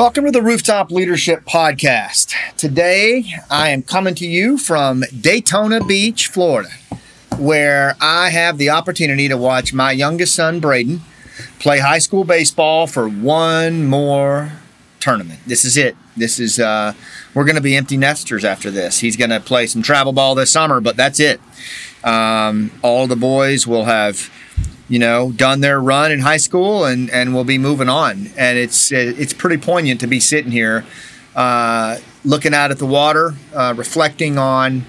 Welcome to the Rooftop Leadership Podcast. Today, I am coming to you from Daytona Beach, Florida, where I have the opportunity to watch my youngest son, Braden, play high school baseball for one more tournament. This is it. This is, uh, we're going to be empty nesters after this. He's going to play some travel ball this summer, but that's it. Um, all the boys will have you know, done their run in high school and, and will be moving on. And it's it's pretty poignant to be sitting here, uh, looking out at the water, uh, reflecting on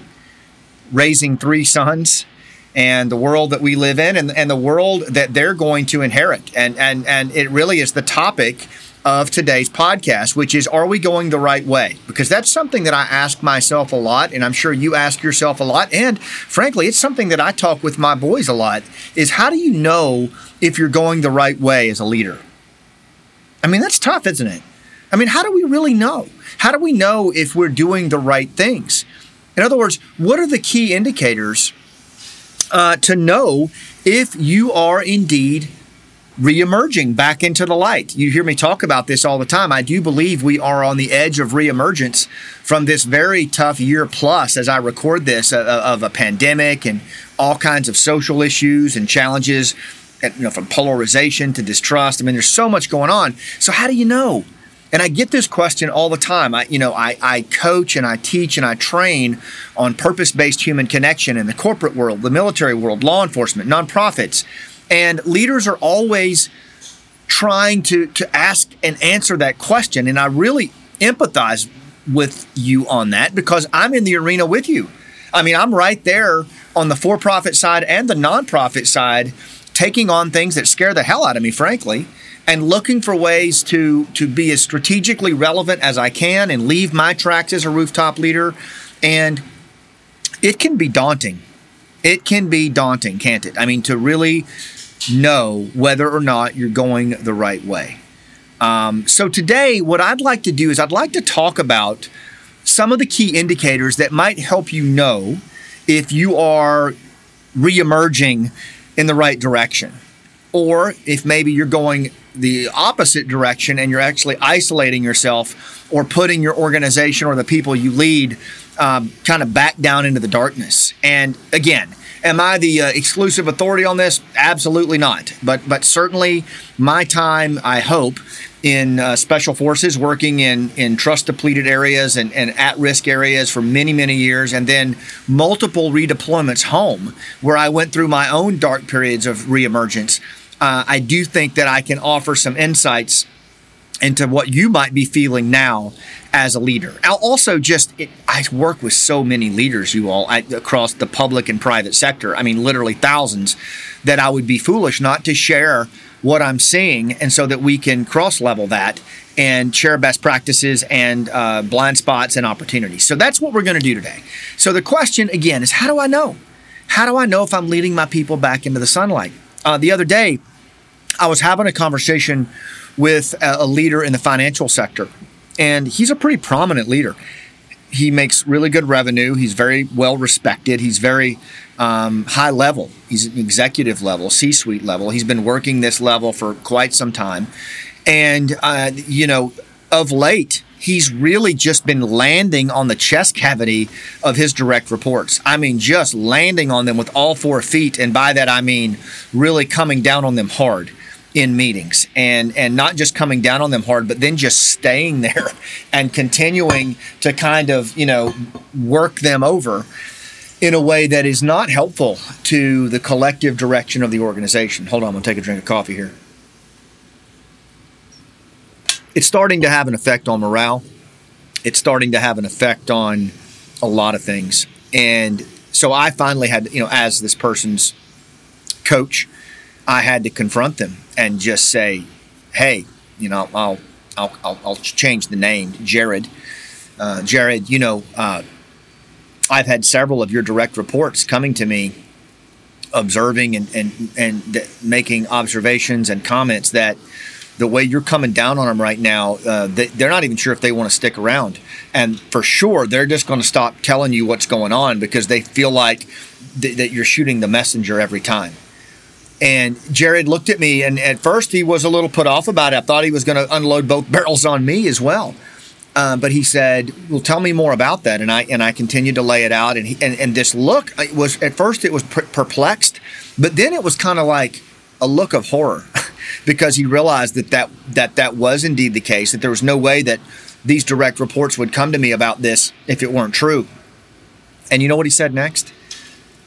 raising three sons and the world that we live in and, and the world that they're going to inherit. And, and, and it really is the topic of today's podcast, which is Are we going the right way? Because that's something that I ask myself a lot, and I'm sure you ask yourself a lot. And frankly, it's something that I talk with my boys a lot is how do you know if you're going the right way as a leader? I mean, that's tough, isn't it? I mean, how do we really know? How do we know if we're doing the right things? In other words, what are the key indicators uh, to know if you are indeed reemerging back into the light. You hear me talk about this all the time. I do believe we are on the edge of reemergence from this very tough year plus as I record this uh, uh, of a pandemic and all kinds of social issues and challenges, you know, from polarization to distrust. I mean, there's so much going on. So how do you know? And I get this question all the time. I, you know, I, I coach and I teach and I train on purpose-based human connection in the corporate world, the military world, law enforcement, nonprofits and leaders are always trying to, to ask and answer that question. And I really empathize with you on that because I'm in the arena with you. I mean, I'm right there on the for profit side and the nonprofit side, taking on things that scare the hell out of me, frankly, and looking for ways to, to be as strategically relevant as I can and leave my tracks as a rooftop leader. And it can be daunting. It can be daunting, can't it? I mean, to really know whether or not you're going the right way. Um, so, today, what I'd like to do is I'd like to talk about some of the key indicators that might help you know if you are reemerging in the right direction, or if maybe you're going the opposite direction and you're actually isolating yourself or putting your organization or the people you lead um, kind of back down into the darkness. And again, Am I the uh, exclusive authority on this? Absolutely not. But but certainly my time, I hope, in uh, special forces, working in in trust depleted areas and, and at risk areas for many many years, and then multiple redeployments home, where I went through my own dark periods of reemergence. Uh, I do think that I can offer some insights into what you might be feeling now as a leader. I'll also just, it, I work with so many leaders, you all, I, across the public and private sector. I mean, literally thousands, that I would be foolish not to share what I'm seeing, and so that we can cross level that and share best practices and uh, blind spots and opportunities. So that's what we're going to do today. So the question again is, how do I know? How do I know if I'm leading my people back into the sunlight? Uh, the other day, I was having a conversation with a leader in the financial sector, and he's a pretty prominent leader. He makes really good revenue. He's very well respected. He's very um, high level. He's an executive level, C suite level. He's been working this level for quite some time. And, uh, you know, of late, he's really just been landing on the chest cavity of his direct reports. I mean, just landing on them with all four feet. And by that, I mean really coming down on them hard in meetings and and not just coming down on them hard but then just staying there and continuing to kind of you know work them over in a way that is not helpful to the collective direction of the organization. Hold on i'm going to take a drink of coffee here. It's starting to have an effect on morale. It's starting to have an effect on a lot of things. And so i finally had you know as this person's coach I had to confront them and just say, "Hey, you know, I'll I'll I'll, I'll change the name, Jared. Uh, Jared, you know, uh, I've had several of your direct reports coming to me, observing and and and making observations and comments that." The way you're coming down on them right now, uh, they, they're not even sure if they want to stick around, and for sure they're just going to stop telling you what's going on because they feel like th- that you're shooting the messenger every time And Jared looked at me, and at first he was a little put off about it. I thought he was going to unload both barrels on me as well. Um, but he said, "Well, tell me more about that." And I and I continued to lay it out. And he, and, and this look was at first it was perplexed, but then it was kind of like a look of horror because he realized that that that that was indeed the case. That there was no way that these direct reports would come to me about this if it weren't true. And you know what he said next?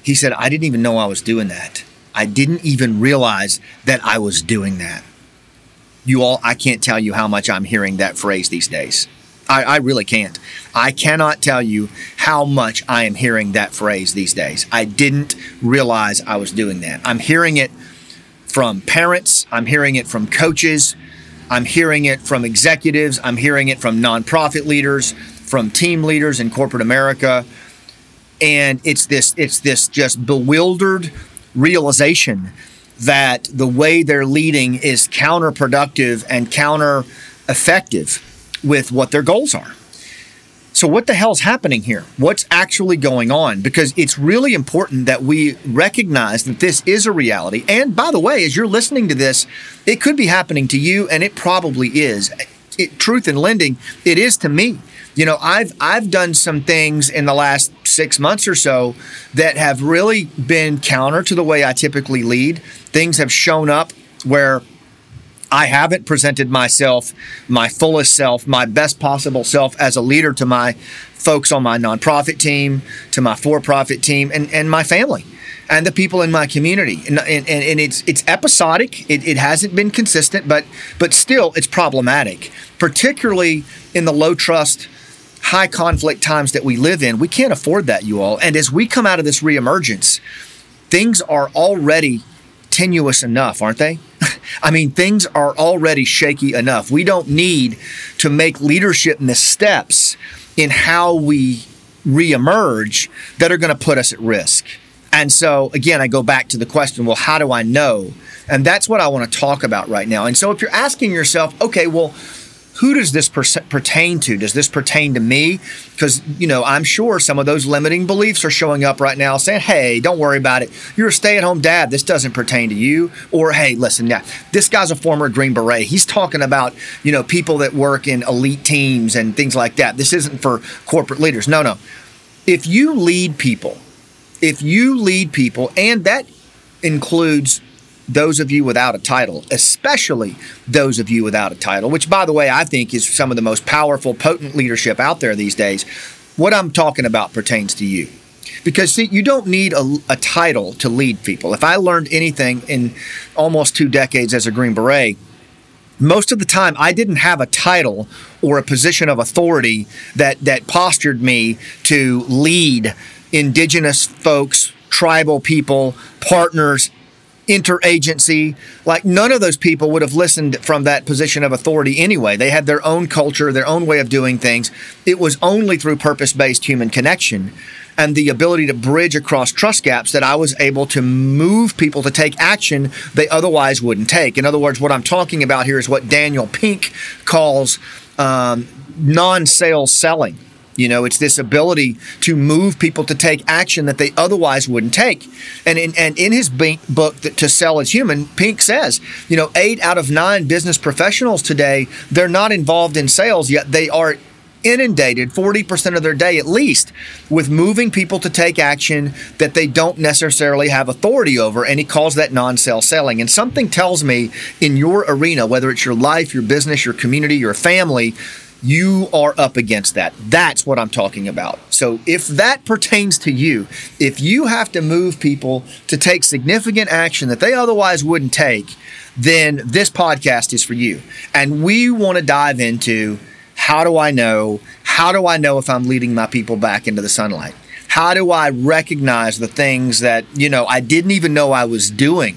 He said, "I didn't even know I was doing that." I didn't even realize that I was doing that. You all, I can't tell you how much I'm hearing that phrase these days. I, I, really can't. I cannot tell you how much I am hearing that phrase these days. I didn't realize I was doing that. I'm hearing it from parents, I'm hearing it from coaches, I'm hearing it from executives, I'm hearing it from nonprofit leaders, from team leaders in corporate America. And it's this it's this just bewildered realization that the way they're leading is counterproductive and counter effective with what their goals are. So, what the hell's happening here? What's actually going on? Because it's really important that we recognize that this is a reality. And by the way, as you're listening to this, it could be happening to you, and it probably is. It, truth in lending, it is to me you know i've i've done some things in the last six months or so that have really been counter to the way i typically lead things have shown up where I haven't presented myself, my fullest self, my best possible self as a leader to my folks on my nonprofit team, to my for profit team, and, and my family and the people in my community. And, and, and it's it's episodic. It, it hasn't been consistent, but but still it's problematic, particularly in the low trust high conflict times that we live in. We can't afford that, you all. And as we come out of this reemergence, things are already tenuous enough, aren't they? I mean, things are already shaky enough. We don't need to make leadership missteps in how we reemerge that are going to put us at risk. And so, again, I go back to the question well, how do I know? And that's what I want to talk about right now. And so, if you're asking yourself, okay, well, who does this per- pertain to? Does this pertain to me? Because, you know, I'm sure some of those limiting beliefs are showing up right now saying, hey, don't worry about it. You're a stay at home dad. This doesn't pertain to you. Or, hey, listen, yeah, this guy's a former Green Beret. He's talking about, you know, people that work in elite teams and things like that. This isn't for corporate leaders. No, no. If you lead people, if you lead people, and that includes those of you without a title, especially those of you without a title, which, by the way, I think is some of the most powerful, potent leadership out there these days. What I'm talking about pertains to you. Because, see, you don't need a, a title to lead people. If I learned anything in almost two decades as a Green Beret, most of the time I didn't have a title or a position of authority that, that postured me to lead indigenous folks, tribal people, partners, interagency. Like none of those people would have listened from that position of authority anyway. They had their own culture, their own way of doing things. It was only through purpose based human connection and the ability to bridge across trust gaps that I was able to move people to take action they otherwise wouldn't take. In other words, what I'm talking about here is what Daniel Pink calls um, non sales selling. You know, it's this ability to move people to take action that they otherwise wouldn't take. And in, and in his book, To Sell Is Human, Pink says, you know, eight out of nine business professionals today, they're not involved in sales, yet they are inundated 40% of their day at least with moving people to take action that they don't necessarily have authority over. And he calls that non sale selling. And something tells me in your arena, whether it's your life, your business, your community, your family, you are up against that. That's what I'm talking about. So, if that pertains to you, if you have to move people to take significant action that they otherwise wouldn't take, then this podcast is for you. And we want to dive into how do I know? How do I know if I'm leading my people back into the sunlight? How do I recognize the things that, you know, I didn't even know I was doing?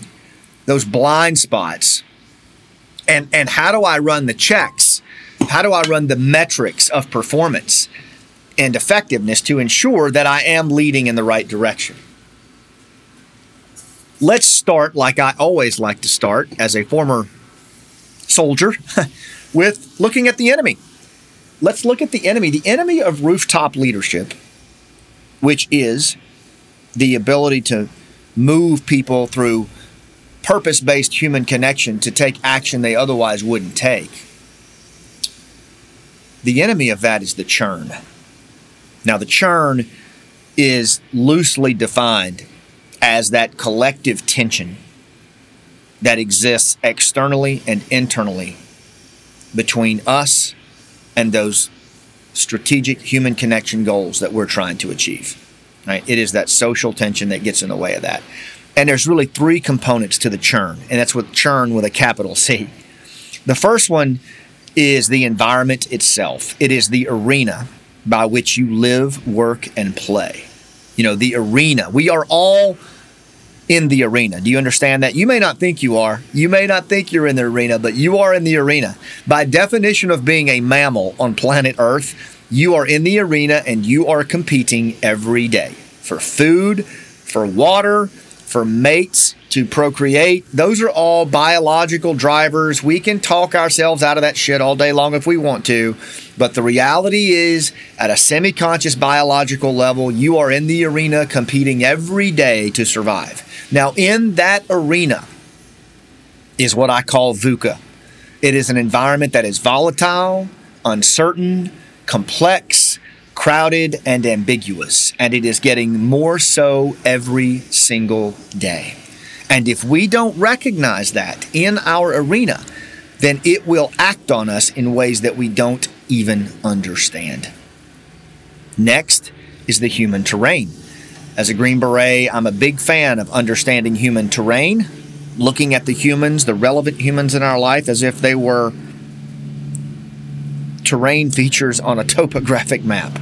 Those blind spots. And and how do I run the checks? How do I run the metrics of performance and effectiveness to ensure that I am leading in the right direction? Let's start like I always like to start as a former soldier with looking at the enemy. Let's look at the enemy. The enemy of rooftop leadership, which is the ability to move people through purpose based human connection to take action they otherwise wouldn't take. The enemy of that is the churn. Now, the churn is loosely defined as that collective tension that exists externally and internally between us and those strategic human connection goals that we're trying to achieve. Right? It is that social tension that gets in the way of that. And there's really three components to the churn, and that's with churn with a capital C. The first one is the environment itself. It is the arena by which you live, work, and play. You know, the arena. We are all in the arena. Do you understand that? You may not think you are. You may not think you're in the arena, but you are in the arena. By definition of being a mammal on planet Earth, you are in the arena and you are competing every day for food, for water, for mates, to procreate. Those are all biological drivers. We can talk ourselves out of that shit all day long if we want to. But the reality is, at a semi conscious biological level, you are in the arena competing every day to survive. Now, in that arena is what I call VUCA. It is an environment that is volatile, uncertain, complex, crowded, and ambiguous. And it is getting more so every single day. And if we don't recognize that in our arena, then it will act on us in ways that we don't even understand. Next is the human terrain. As a Green Beret, I'm a big fan of understanding human terrain, looking at the humans, the relevant humans in our life, as if they were terrain features on a topographic map.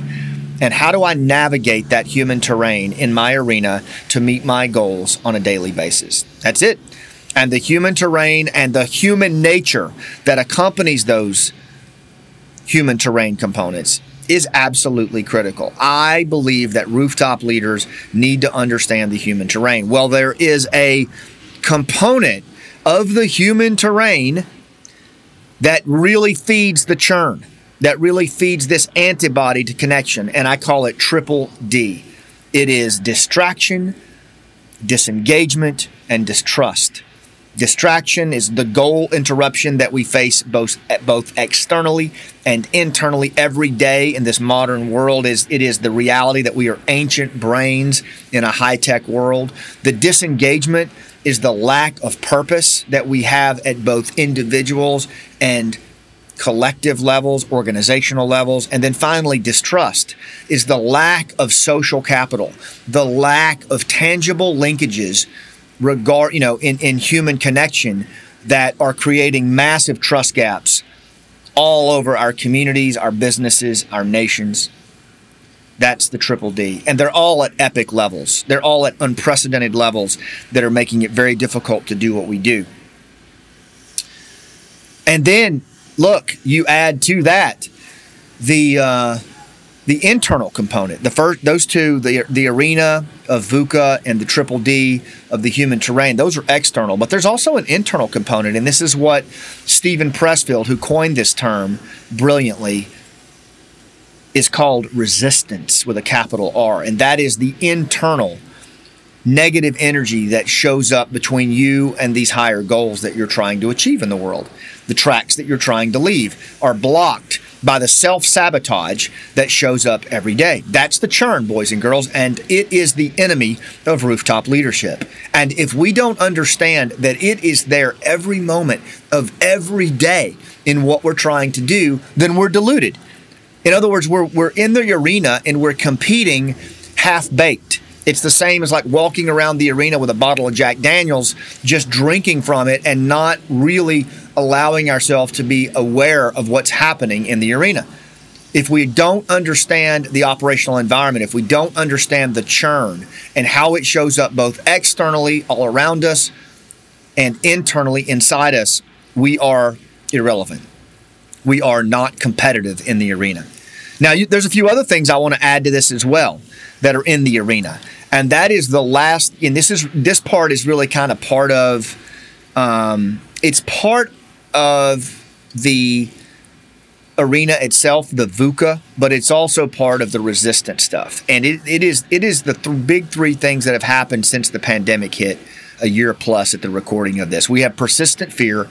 And how do I navigate that human terrain in my arena to meet my goals on a daily basis? That's it. And the human terrain and the human nature that accompanies those human terrain components is absolutely critical. I believe that rooftop leaders need to understand the human terrain. Well, there is a component of the human terrain that really feeds the churn that really feeds this antibody to connection, and I call it triple D. It is distraction, disengagement, and distrust. Distraction is the goal interruption that we face both both externally and internally every day in this modern world. Is it is the reality that we are ancient brains in a high tech world. The disengagement is the lack of purpose that we have at both individuals and collective levels, organizational levels, and then finally, distrust is the lack of social capital, the lack of tangible linkages regard, you know, in, in human connection that are creating massive trust gaps all over our communities, our businesses, our nations. That's the triple D. And they're all at epic levels. They're all at unprecedented levels that are making it very difficult to do what we do. And then look, you add to that the uh, the internal component. The first, those two, the the arena of VUCA and the triple D of the human terrain, those are external. But there's also an internal component, and this is what Steven Pressfield, who coined this term brilliantly, is called resistance with a capital R, and that is the internal negative energy that shows up between you and these higher goals that you're trying to achieve in the world. The tracks that you're trying to leave are blocked by the self sabotage that shows up every day. That's the churn, boys and girls, and it is the enemy of rooftop leadership. And if we don't understand that it is there every moment of every day in what we're trying to do, then we're deluded. In other words, we're, we're in the arena and we're competing half baked. It's the same as like walking around the arena with a bottle of Jack Daniels, just drinking from it and not really allowing ourselves to be aware of what's happening in the arena. If we don't understand the operational environment, if we don't understand the churn and how it shows up both externally all around us and internally inside us, we are irrelevant. We are not competitive in the arena. Now, you, there's a few other things I want to add to this as well that are in the arena and that is the last. And this is this part is really kind of part of. Um, it's part of the arena itself, the VUCA, but it's also part of the resistance stuff. And it, it is it is the th- big three things that have happened since the pandemic hit a year plus at the recording of this. We have persistent fear,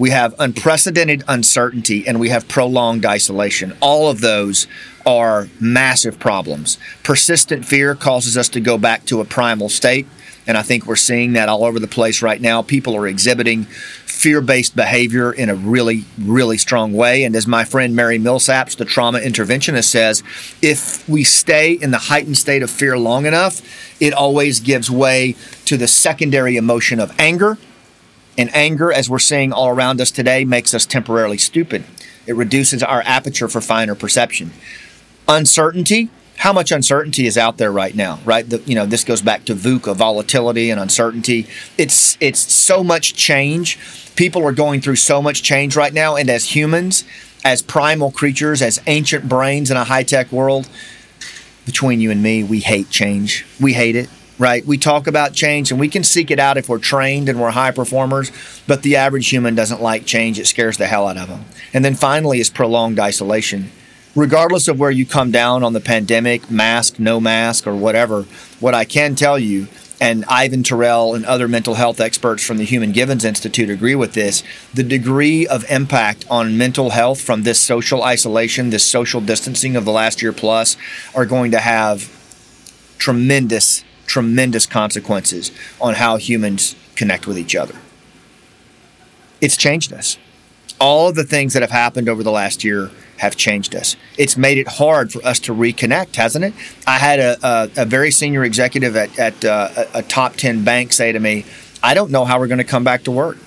we have unprecedented uncertainty, and we have prolonged isolation. All of those are massive problems. Persistent fear causes us to go back to a primal state. And I think we're seeing that all over the place right now. People are exhibiting fear based behavior in a really, really strong way. And as my friend Mary Millsaps, the trauma interventionist, says, if we stay in the heightened state of fear long enough, it always gives way to the secondary emotion of anger. And anger, as we're seeing all around us today, makes us temporarily stupid. It reduces our aperture for finer perception. Uncertainty how much uncertainty is out there right now, right? The, you know, this goes back to VUCA, volatility and uncertainty. It's it's so much change. People are going through so much change right now, and as humans, as primal creatures, as ancient brains in a high tech world, between you and me, we hate change. We hate it, right? We talk about change and we can seek it out if we're trained and we're high performers, but the average human doesn't like change. It scares the hell out of them. And then finally is prolonged isolation regardless of where you come down on the pandemic, mask, no mask, or whatever, what I can tell you, and Ivan Tyrrell and other mental health experts from the Human Givens Institute agree with this, the degree of impact on mental health from this social isolation, this social distancing of the last year plus, are going to have tremendous, tremendous consequences on how humans connect with each other. It's changed us. All of the things that have happened over the last year have changed us. It's made it hard for us to reconnect, hasn't it? I had a, a, a very senior executive at, at uh, a, a top 10 bank say to me, I don't know how we're going to come back to work.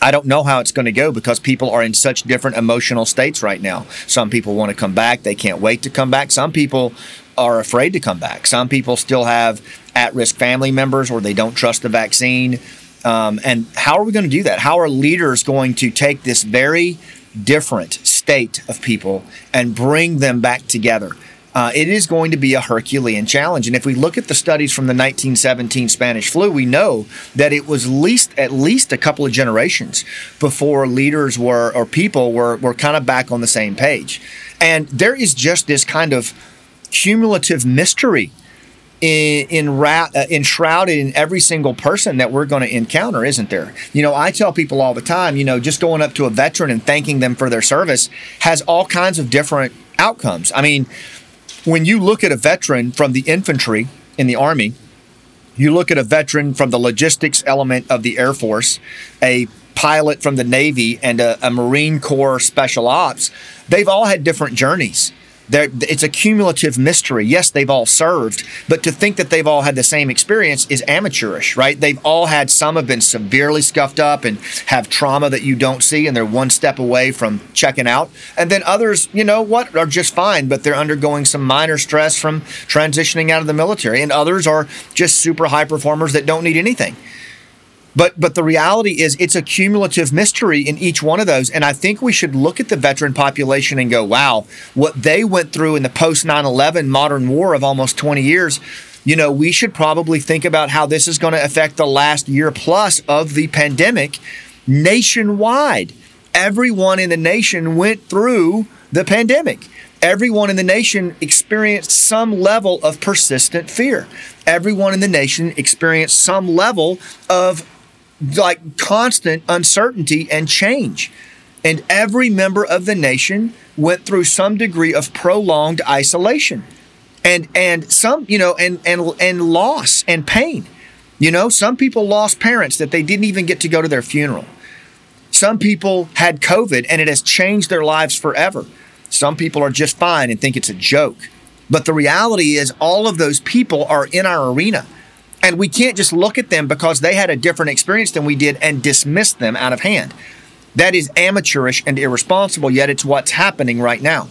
I don't know how it's going to go because people are in such different emotional states right now. Some people want to come back, they can't wait to come back. Some people are afraid to come back. Some people still have at risk family members or they don't trust the vaccine. Um, and how are we going to do that? How are leaders going to take this very different state of people and bring them back together. Uh, it is going to be a Herculean challenge. And if we look at the studies from the 1917 Spanish flu, we know that it was least at least a couple of generations before leaders were or people were were kind of back on the same page. And there is just this kind of cumulative mystery in, in ra- uh, enshrouded in every single person that we're going to encounter, isn't there? You know, I tell people all the time, you know, just going up to a veteran and thanking them for their service has all kinds of different outcomes. I mean, when you look at a veteran from the infantry in the Army, you look at a veteran from the logistics element of the Air Force, a pilot from the Navy, and a, a Marine Corps special ops, they've all had different journeys it's a cumulative mystery. Yes, they've all served, but to think that they've all had the same experience is amateurish, right? They've all had some have been severely scuffed up and have trauma that you don't see, and they're one step away from checking out. And then others, you know what, are just fine, but they're undergoing some minor stress from transitioning out of the military. And others are just super high performers that don't need anything. But but the reality is it's a cumulative mystery in each one of those. And I think we should look at the veteran population and go, wow, what they went through in the post 9-11 modern war of almost 20 years, you know, we should probably think about how this is going to affect the last year plus of the pandemic nationwide. Everyone in the nation went through the pandemic. Everyone in the nation experienced some level of persistent fear. Everyone in the nation experienced some level of like constant uncertainty and change. And every member of the nation went through some degree of prolonged isolation and and some you know and and and loss and pain. You know some people lost parents that they didn't even get to go to their funeral. Some people had covid and it has changed their lives forever. Some people are just fine and think it's a joke. But the reality is all of those people are in our arena and we can't just look at them because they had a different experience than we did and dismiss them out of hand. That is amateurish and irresponsible, yet it's what's happening right now.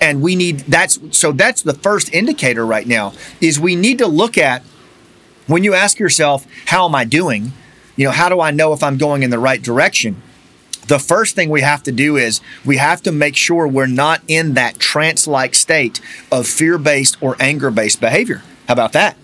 And we need that's so that's the first indicator right now is we need to look at when you ask yourself, how am I doing? You know, how do I know if I'm going in the right direction? The first thing we have to do is we have to make sure we're not in that trance like state of fear based or anger based behavior. How about that?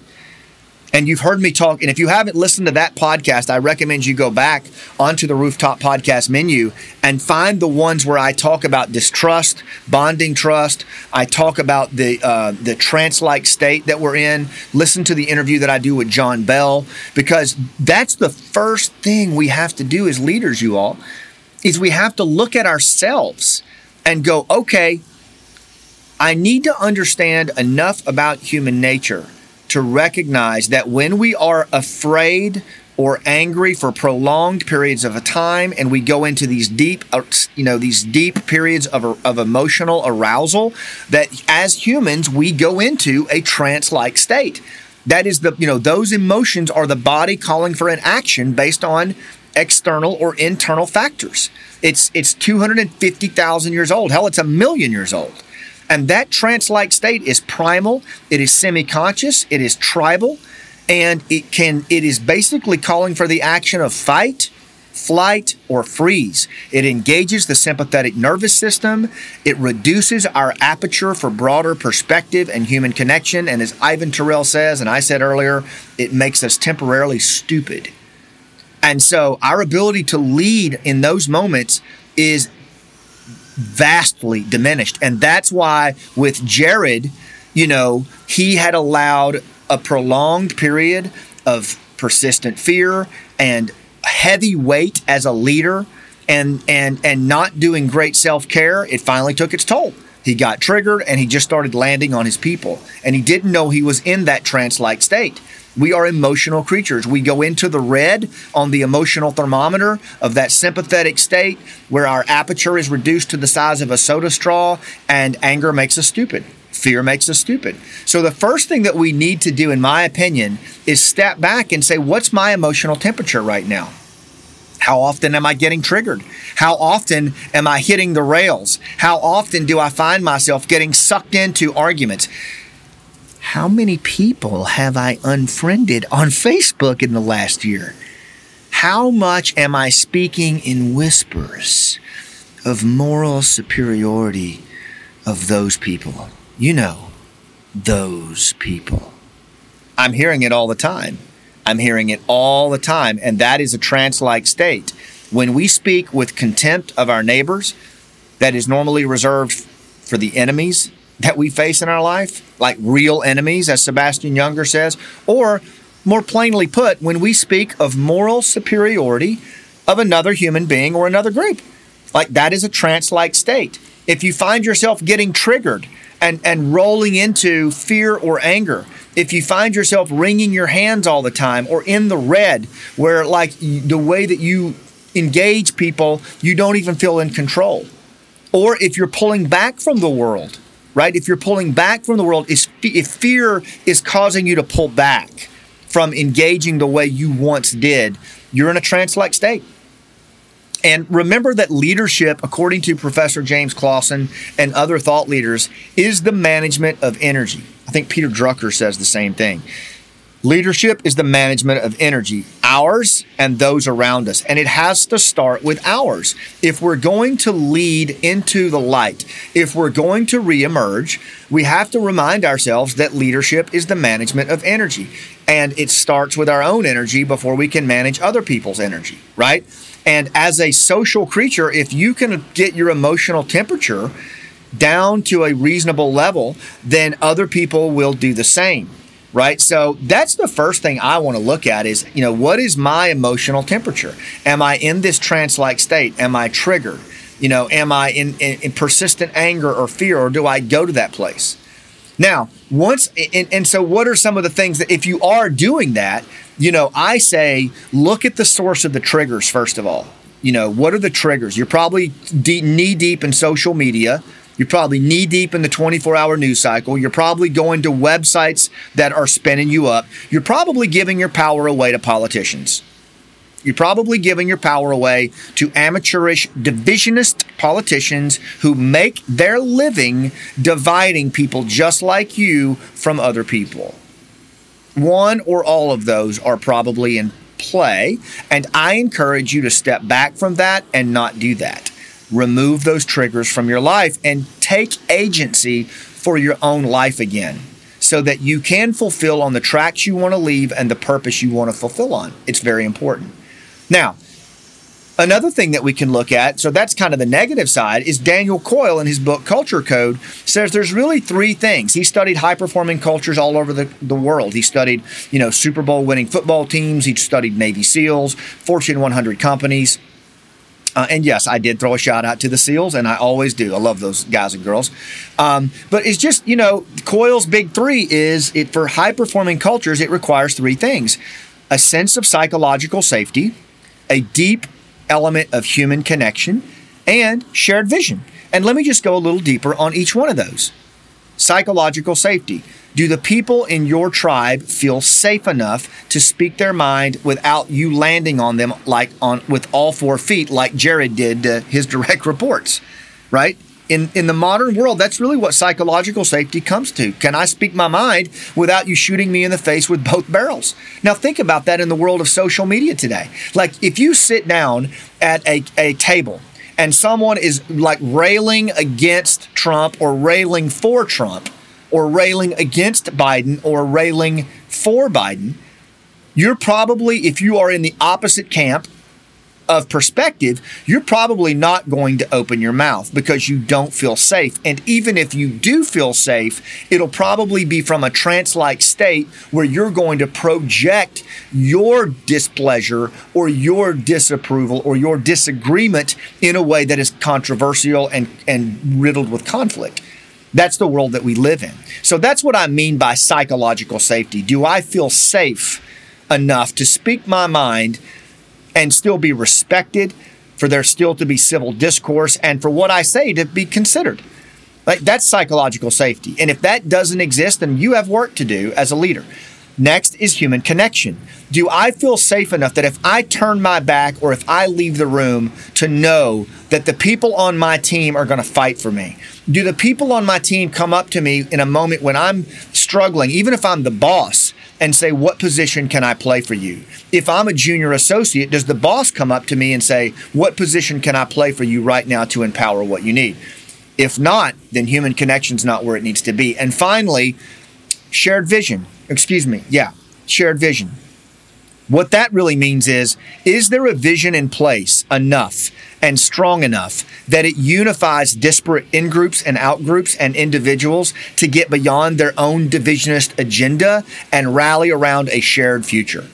And you've heard me talk, and if you haven't listened to that podcast, I recommend you go back onto the Rooftop Podcast menu and find the ones where I talk about distrust, bonding trust. I talk about the uh, the trance-like state that we're in. Listen to the interview that I do with John Bell because that's the first thing we have to do as leaders, you all, is we have to look at ourselves and go, okay, I need to understand enough about human nature to recognize that when we are afraid or angry for prolonged periods of a time and we go into these deep uh, you know these deep periods of, of emotional arousal that as humans we go into a trance like state. That is the you know those emotions are the body calling for an action based on external or internal factors. It's it's 250,000 years old. Hell it's a million years old and that trance like state is primal, it is semi conscious, it is tribal, and it can it is basically calling for the action of fight, flight, or freeze. It engages the sympathetic nervous system. It reduces our aperture for broader perspective and human connection. And as Ivan Tyrrell says, and I said earlier, it makes us temporarily stupid. And so our ability to lead in those moments is vastly diminished. And that's why with Jared, you know, he had allowed a prolonged period of persistent fear and heavy weight as a leader and and and not doing great self-care it finally took its toll. He got triggered and he just started landing on his people. And he didn't know he was in that trance-like state we are emotional creatures. We go into the red on the emotional thermometer of that sympathetic state where our aperture is reduced to the size of a soda straw and anger makes us stupid. Fear makes us stupid. So, the first thing that we need to do, in my opinion, is step back and say, What's my emotional temperature right now? How often am I getting triggered? How often am I hitting the rails? How often do I find myself getting sucked into arguments? How many people have I unfriended on Facebook in the last year? How much am I speaking in whispers of moral superiority of those people? You know, those people. I'm hearing it all the time. I'm hearing it all the time, and that is a trance like state. When we speak with contempt of our neighbors, that is normally reserved for the enemies that we face in our life, like real enemies, as Sebastian Junger says, or more plainly put, when we speak of moral superiority of another human being or another group. Like that is a trance like state. If you find yourself getting triggered and, and rolling into fear or anger, if you find yourself wringing your hands all the time or in the red, where like the way that you engage people, you don't even feel in control. Or if you're pulling back from the world, right? If you're pulling back from the world, if fear is causing you to pull back from engaging the way you once did, you're in a trance like state. And remember that leadership, according to Professor James Clausen and other thought leaders, is the management of energy. I think Peter Drucker says the same thing. Leadership is the management of energy, ours and those around us. And it has to start with ours. If we're going to lead into the light, if we're going to reemerge, we have to remind ourselves that leadership is the management of energy. And it starts with our own energy before we can manage other people's energy, right? And as a social creature, if you can get your emotional temperature down to a reasonable level, then other people will do the same right? So that's the first thing I want to look at is, you know, what is my emotional temperature? Am I in this trance like state? Am I triggered? You know, am I in, in, in, persistent anger or fear, or do I go to that place? Now, once, and, and so what are some of the things that if you are doing that, you know, I say look at the source of the triggers first of all. You know, what are the triggers? You're probably knee deep in social media you're probably knee deep in the 24 hour news cycle. You're probably going to websites that are spinning you up. You're probably giving your power away to politicians. You're probably giving your power away to amateurish divisionist politicians who make their living dividing people just like you from other people. One or all of those are probably in play, and I encourage you to step back from that and not do that remove those triggers from your life and take agency for your own life again. so that you can fulfill on the tracks you want to leave and the purpose you want to fulfill on. It's very important. Now, Another thing that we can look at, so that's kind of the negative side, is Daniel Coyle in his book Culture Code says there's really three things. He studied high performing cultures all over the, the world. He studied, you know, Super Bowl winning football teams, he studied Navy SEALs, Fortune 100 companies. Uh, and yes, I did throw a shout out to the SEALs, and I always do. I love those guys and girls. Um, but it's just, you know, Coyle's big three is it for high performing cultures, it requires three things a sense of psychological safety, a deep element of human connection, and shared vision. And let me just go a little deeper on each one of those. Psychological safety. Do the people in your tribe feel safe enough to speak their mind without you landing on them like on with all four feet like Jared did to his direct reports, right? in, in the modern world, that's really what psychological safety comes to. Can I speak my mind without you shooting me in the face with both barrels? Now, think about that in the world of social media today. Like, if you sit down at a, a table and someone is like railing against Trump or railing for Trump or railing against Biden or railing for Biden, you're probably, if you are in the opposite camp, of perspective, you're probably not going to open your mouth because you don't feel safe. And even if you do feel safe, it'll probably be from a trance like state where you're going to project your displeasure or your disapproval or your disagreement in a way that is controversial and, and riddled with conflict. That's the world that we live in. So that's what I mean by psychological safety. Do I feel safe enough to speak my mind? And still be respected, for there still to be civil discourse, and for what I say to be considered. Like that's psychological safety. And if that doesn't exist, then you have work to do as a leader. Next is human connection. Do I feel safe enough that if I turn my back or if I leave the room to know that the people on my team are going to fight for me? Do the people on my team come up to me in a moment when I'm struggling, even if I'm the boss, and say, What position can I play for you? If I'm a junior associate, does the boss come up to me and say, What position can I play for you right now to empower what you need? If not, then human connection's not where it needs to be. And finally, shared vision. Excuse me. Yeah, shared vision. What that really means is is there a vision in place enough and strong enough that it unifies disparate in groups and out groups and individuals to get beyond their own divisionist agenda and rally around a shared future?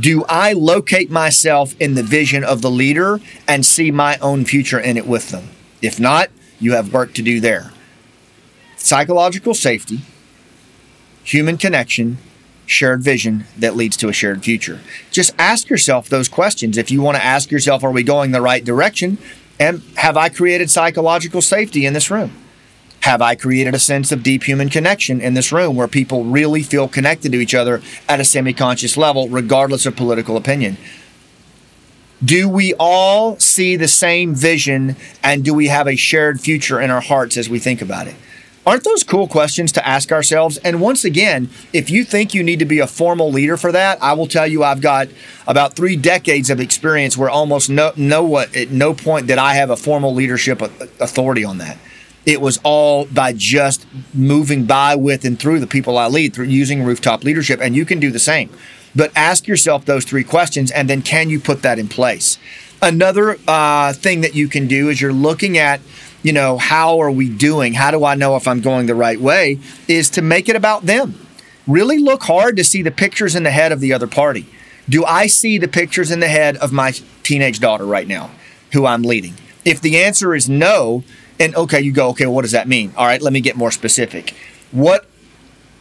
Do I locate myself in the vision of the leader and see my own future in it with them? If not, you have work to do there. Psychological safety, human connection, shared vision that leads to a shared future. Just ask yourself those questions. If you want to ask yourself, are we going the right direction? And have I created psychological safety in this room? Have I created a sense of deep human connection in this room where people really feel connected to each other at a semi conscious level, regardless of political opinion? Do we all see the same vision and do we have a shared future in our hearts as we think about it? Aren't those cool questions to ask ourselves? And once again, if you think you need to be a formal leader for that, I will tell you I've got about three decades of experience where almost no, no what at no point did I have a formal leadership authority on that. It was all by just moving by with and through the people I lead through using rooftop leadership, and you can do the same. But ask yourself those three questions, and then can you put that in place? Another uh, thing that you can do is you're looking at you know, how are we doing? How do I know if I'm going the right way? Is to make it about them. Really look hard to see the pictures in the head of the other party. Do I see the pictures in the head of my teenage daughter right now, who I'm leading? If the answer is no, and okay, you go, okay, well, what does that mean? All right, let me get more specific. What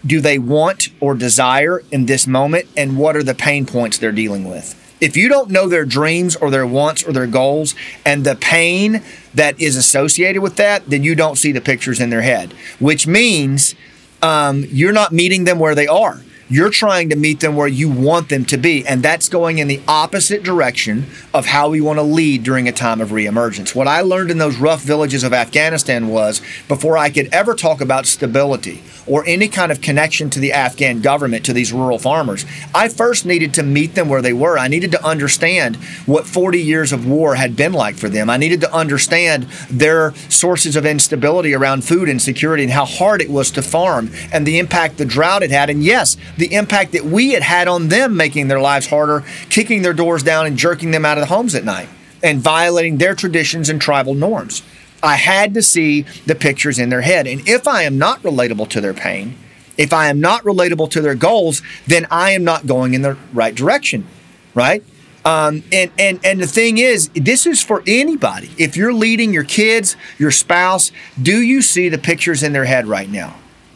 do they want or desire in this moment, and what are the pain points they're dealing with? If you don't know their dreams or their wants or their goals and the pain that is associated with that, then you don't see the pictures in their head, which means um, you're not meeting them where they are. You're trying to meet them where you want them to be. And that's going in the opposite direction of how we want to lead during a time of reemergence. What I learned in those rough villages of Afghanistan was before I could ever talk about stability or any kind of connection to the Afghan government, to these rural farmers, I first needed to meet them where they were. I needed to understand what 40 years of war had been like for them. I needed to understand their sources of instability around food insecurity and how hard it was to farm and the impact the drought had had. And yes, the impact that we had had on them making their lives harder, kicking their doors down and jerking them out of the homes at night and violating their traditions and tribal norms. I had to see the pictures in their head. And if I am not relatable to their pain, if I am not relatable to their goals, then I am not going in the right direction, right? Um, and and and the thing is, this is for anybody. If you're leading your kids, your spouse, do you see the pictures in their head right now?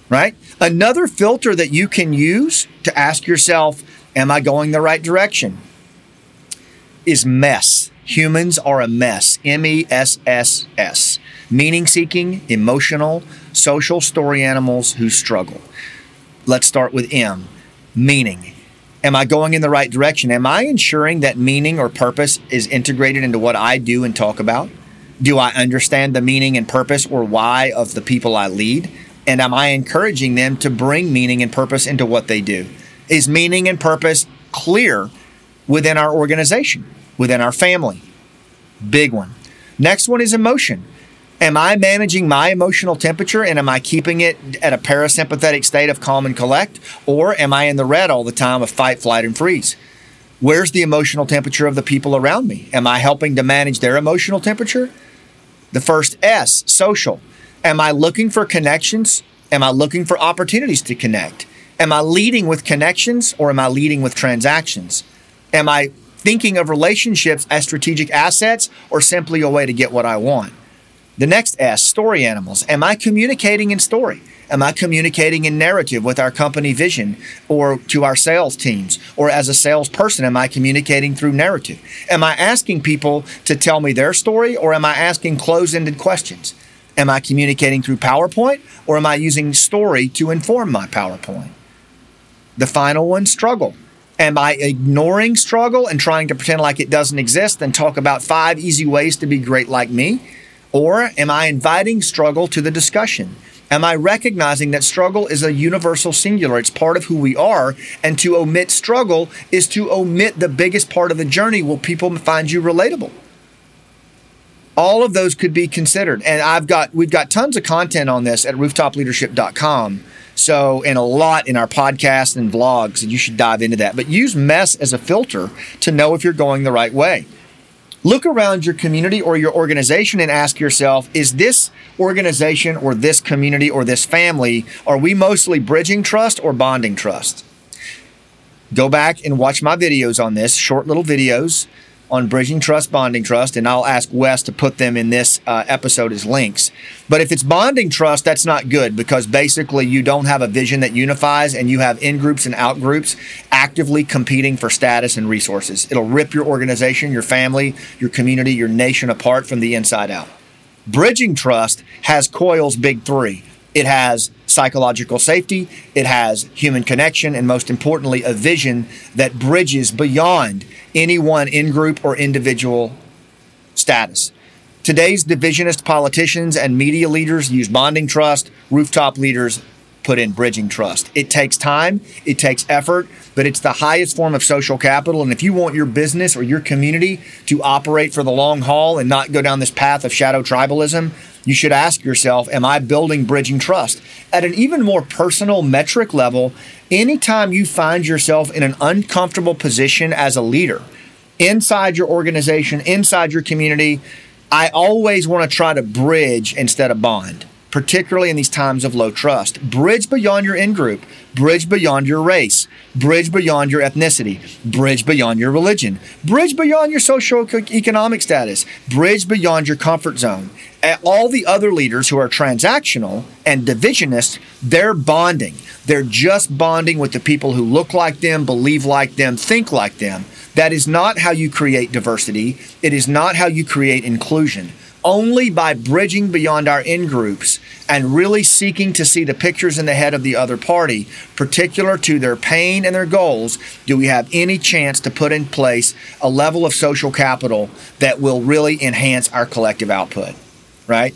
Right. Another filter that you can use to ask yourself, "Am I going the right direction?" Is mess. Humans are a mess. M E S S S. Meaning seeking, emotional, social story animals who struggle. Let's start with M. Meaning. Am I going in the right direction? Am I ensuring that meaning or purpose is integrated into what I do and talk about? Do I understand the meaning and purpose or why of the people I lead? And am I encouraging them to bring meaning and purpose into what they do? Is meaning and purpose clear within our organization? within our family. Big one. Next one is emotion. Am I managing my emotional temperature and am I keeping it at a parasympathetic state of calm and collect? Or am I in the red all the time of fight, flight, and freeze? Where's the emotional temperature of the people around me? Am I helping to manage their emotional temperature? The first S, social. Am I looking for connections? Am I looking for opportunities to connect? Am I leading with connections or am I leading with transactions? Am I thinking of relationships as strategic assets or simply a way to get what I want. The next S, story animals. Am I communicating in story? Am I communicating in narrative with our company vision or to our sales teams? Or as a salesperson, am I communicating through narrative? Am I asking people to tell me their story or am I asking closed ended questions? Am I communicating through PowerPoint or am I using story to inform my PowerPoint? The final one, struggle. Am I ignoring struggle and trying to pretend like it doesn't exist and talk about five easy ways to be great like me? Or am I inviting struggle to the discussion? Am I recognizing that struggle is a universal singular? It's part of who we are. And to omit struggle is to omit the biggest part of the journey. Will people find you relatable? All of those could be considered. And I've got, we've got tons of content on this at rooftopleadership.com. So, and a lot in our podcast and vlogs, and you should dive into that. But use mess as a filter to know if you're going the right way. Look around your community or your organization and ask yourself is this organization or this community or this family, are we mostly bridging trust or bonding trust? Go back and watch my videos on this, short little videos on Bridging Trust, Bonding Trust, and I'll ask Wes to put them in this uh, episode as links. But if it's Bonding Trust, that's not good because basically you don't have a vision that unifies and you have in groups and out groups actively competing for status and resources. It'll rip your organization, your family, your community, your nation apart from the inside out. Bridging Trust has COIL's big three it has psychological safety, it has human connection, and most importantly, a vision that bridges beyond any one in group or individual status. Today's divisionist politicians and media leaders use bonding trust, rooftop leaders put in bridging trust. It takes time, it takes effort, but it's the highest form of social capital. And if you want your business or your community to operate for the long haul and not go down this path of shadow tribalism, you should ask yourself, Am I building bridging trust? At an even more personal metric level, anytime you find yourself in an uncomfortable position as a leader, inside your organization, inside your community, I always want to try to bridge instead of bond particularly in these times of low trust. Bridge beyond your in group, bridge beyond your race, bridge beyond your ethnicity, bridge beyond your religion, bridge beyond your social economic status, bridge beyond your comfort zone. All the other leaders who are transactional and divisionists, they're bonding. They're just bonding with the people who look like them, believe like them, think like them. That is not how you create diversity. It is not how you create inclusion. only by bridging beyond our in groups and really seeking to see the pictures in the head of the other party, particular to their pain and their goals, do we have any chance to put in place a level of social capital that will really enhance our collective output, right?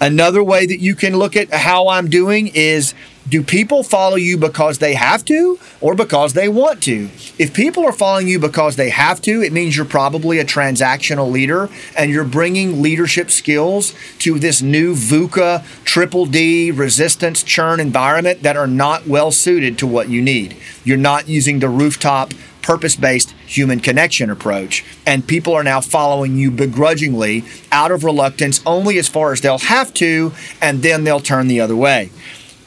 Another way that you can look at how I'm doing is do people follow you because they have to or because they want to? If people are following you because they have to, it means you're probably a transactional leader and you're bringing leadership skills to this new VUCA, triple D, resistance, churn environment that are not well suited to what you need. You're not using the rooftop purpose based human connection approach. And people are now following you begrudgingly out of reluctance only as far as they'll have to, and then they'll turn the other way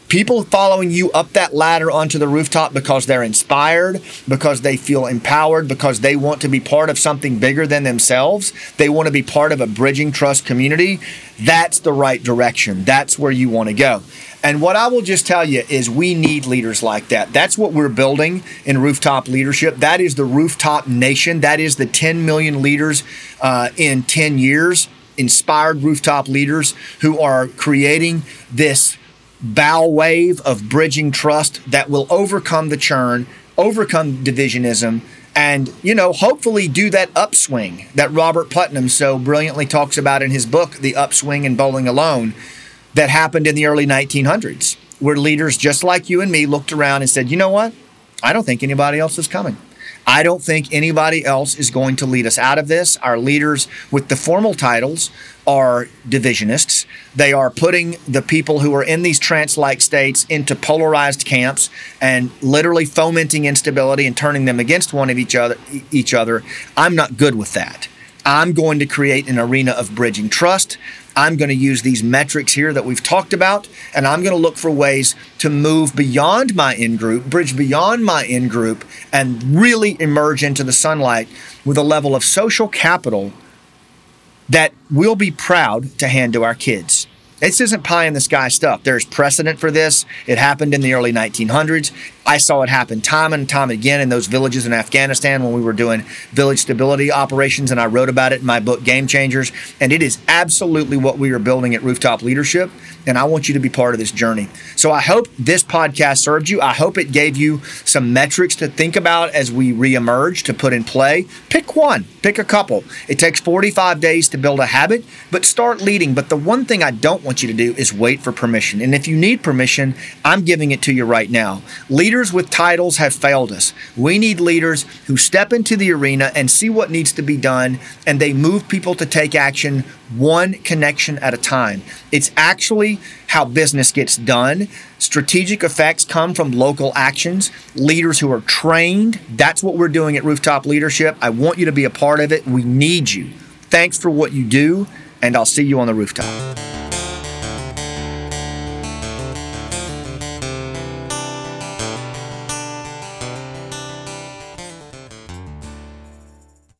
people following you up that ladder onto the rooftop because they're inspired, because they feel empowered, because they want to be part of something bigger than themselves. They want to be part of a bridging trust community. That's the right direction. That's where you want to go. And what I will just tell you is we need leaders like that. That's what we're building in rooftop leadership. That is the rooftop nation. That is the 10 million leaders uh, in 10 years, inspired rooftop leaders who are creating this bow wave of bridging trust that will overcome the churn, overcome divisionism, and you know hopefully do that upswing that Robert Putnam so brilliantly talks about in his book The Upswing and Bowling Alone that happened in the early 1900s where leaders just like you and me looked around and said, "You know what? I don't think anybody else is coming." I don't think anybody else is going to lead us out of this. Our leaders with the formal titles are divisionists. They are putting the people who are in these trance like states into polarized camps and literally fomenting instability and turning them against one of each other each other. I'm not good with that. I'm going to create an arena of bridging trust. I'm going to use these metrics here that we've talked about, and I'm going to look for ways to move beyond my in group, bridge beyond my in group, and really emerge into the sunlight with a level of social capital that we'll be proud to hand to our kids. This isn't pie in the sky stuff. There's precedent for this. It happened in the early 1900s. I saw it happen time and time again in those villages in Afghanistan when we were doing village stability operations, and I wrote about it in my book, Game Changers. And it is absolutely what we are building at Rooftop Leadership. And I want you to be part of this journey. So I hope this podcast served you. I hope it gave you some metrics to think about as we reemerge to put in play. Pick one, pick a couple. It takes 45 days to build a habit, but start leading. But the one thing I don't want you to do is wait for permission. And if you need permission, I'm giving it to you right now. Leaders with titles have failed us. We need leaders who step into the arena and see what needs to be done, and they move people to take action one connection at a time. It's actually how business gets done. Strategic effects come from local actions, leaders who are trained. That's what we're doing at Rooftop Leadership. I want you to be a part of it. We need you. Thanks for what you do, and I'll see you on the rooftop.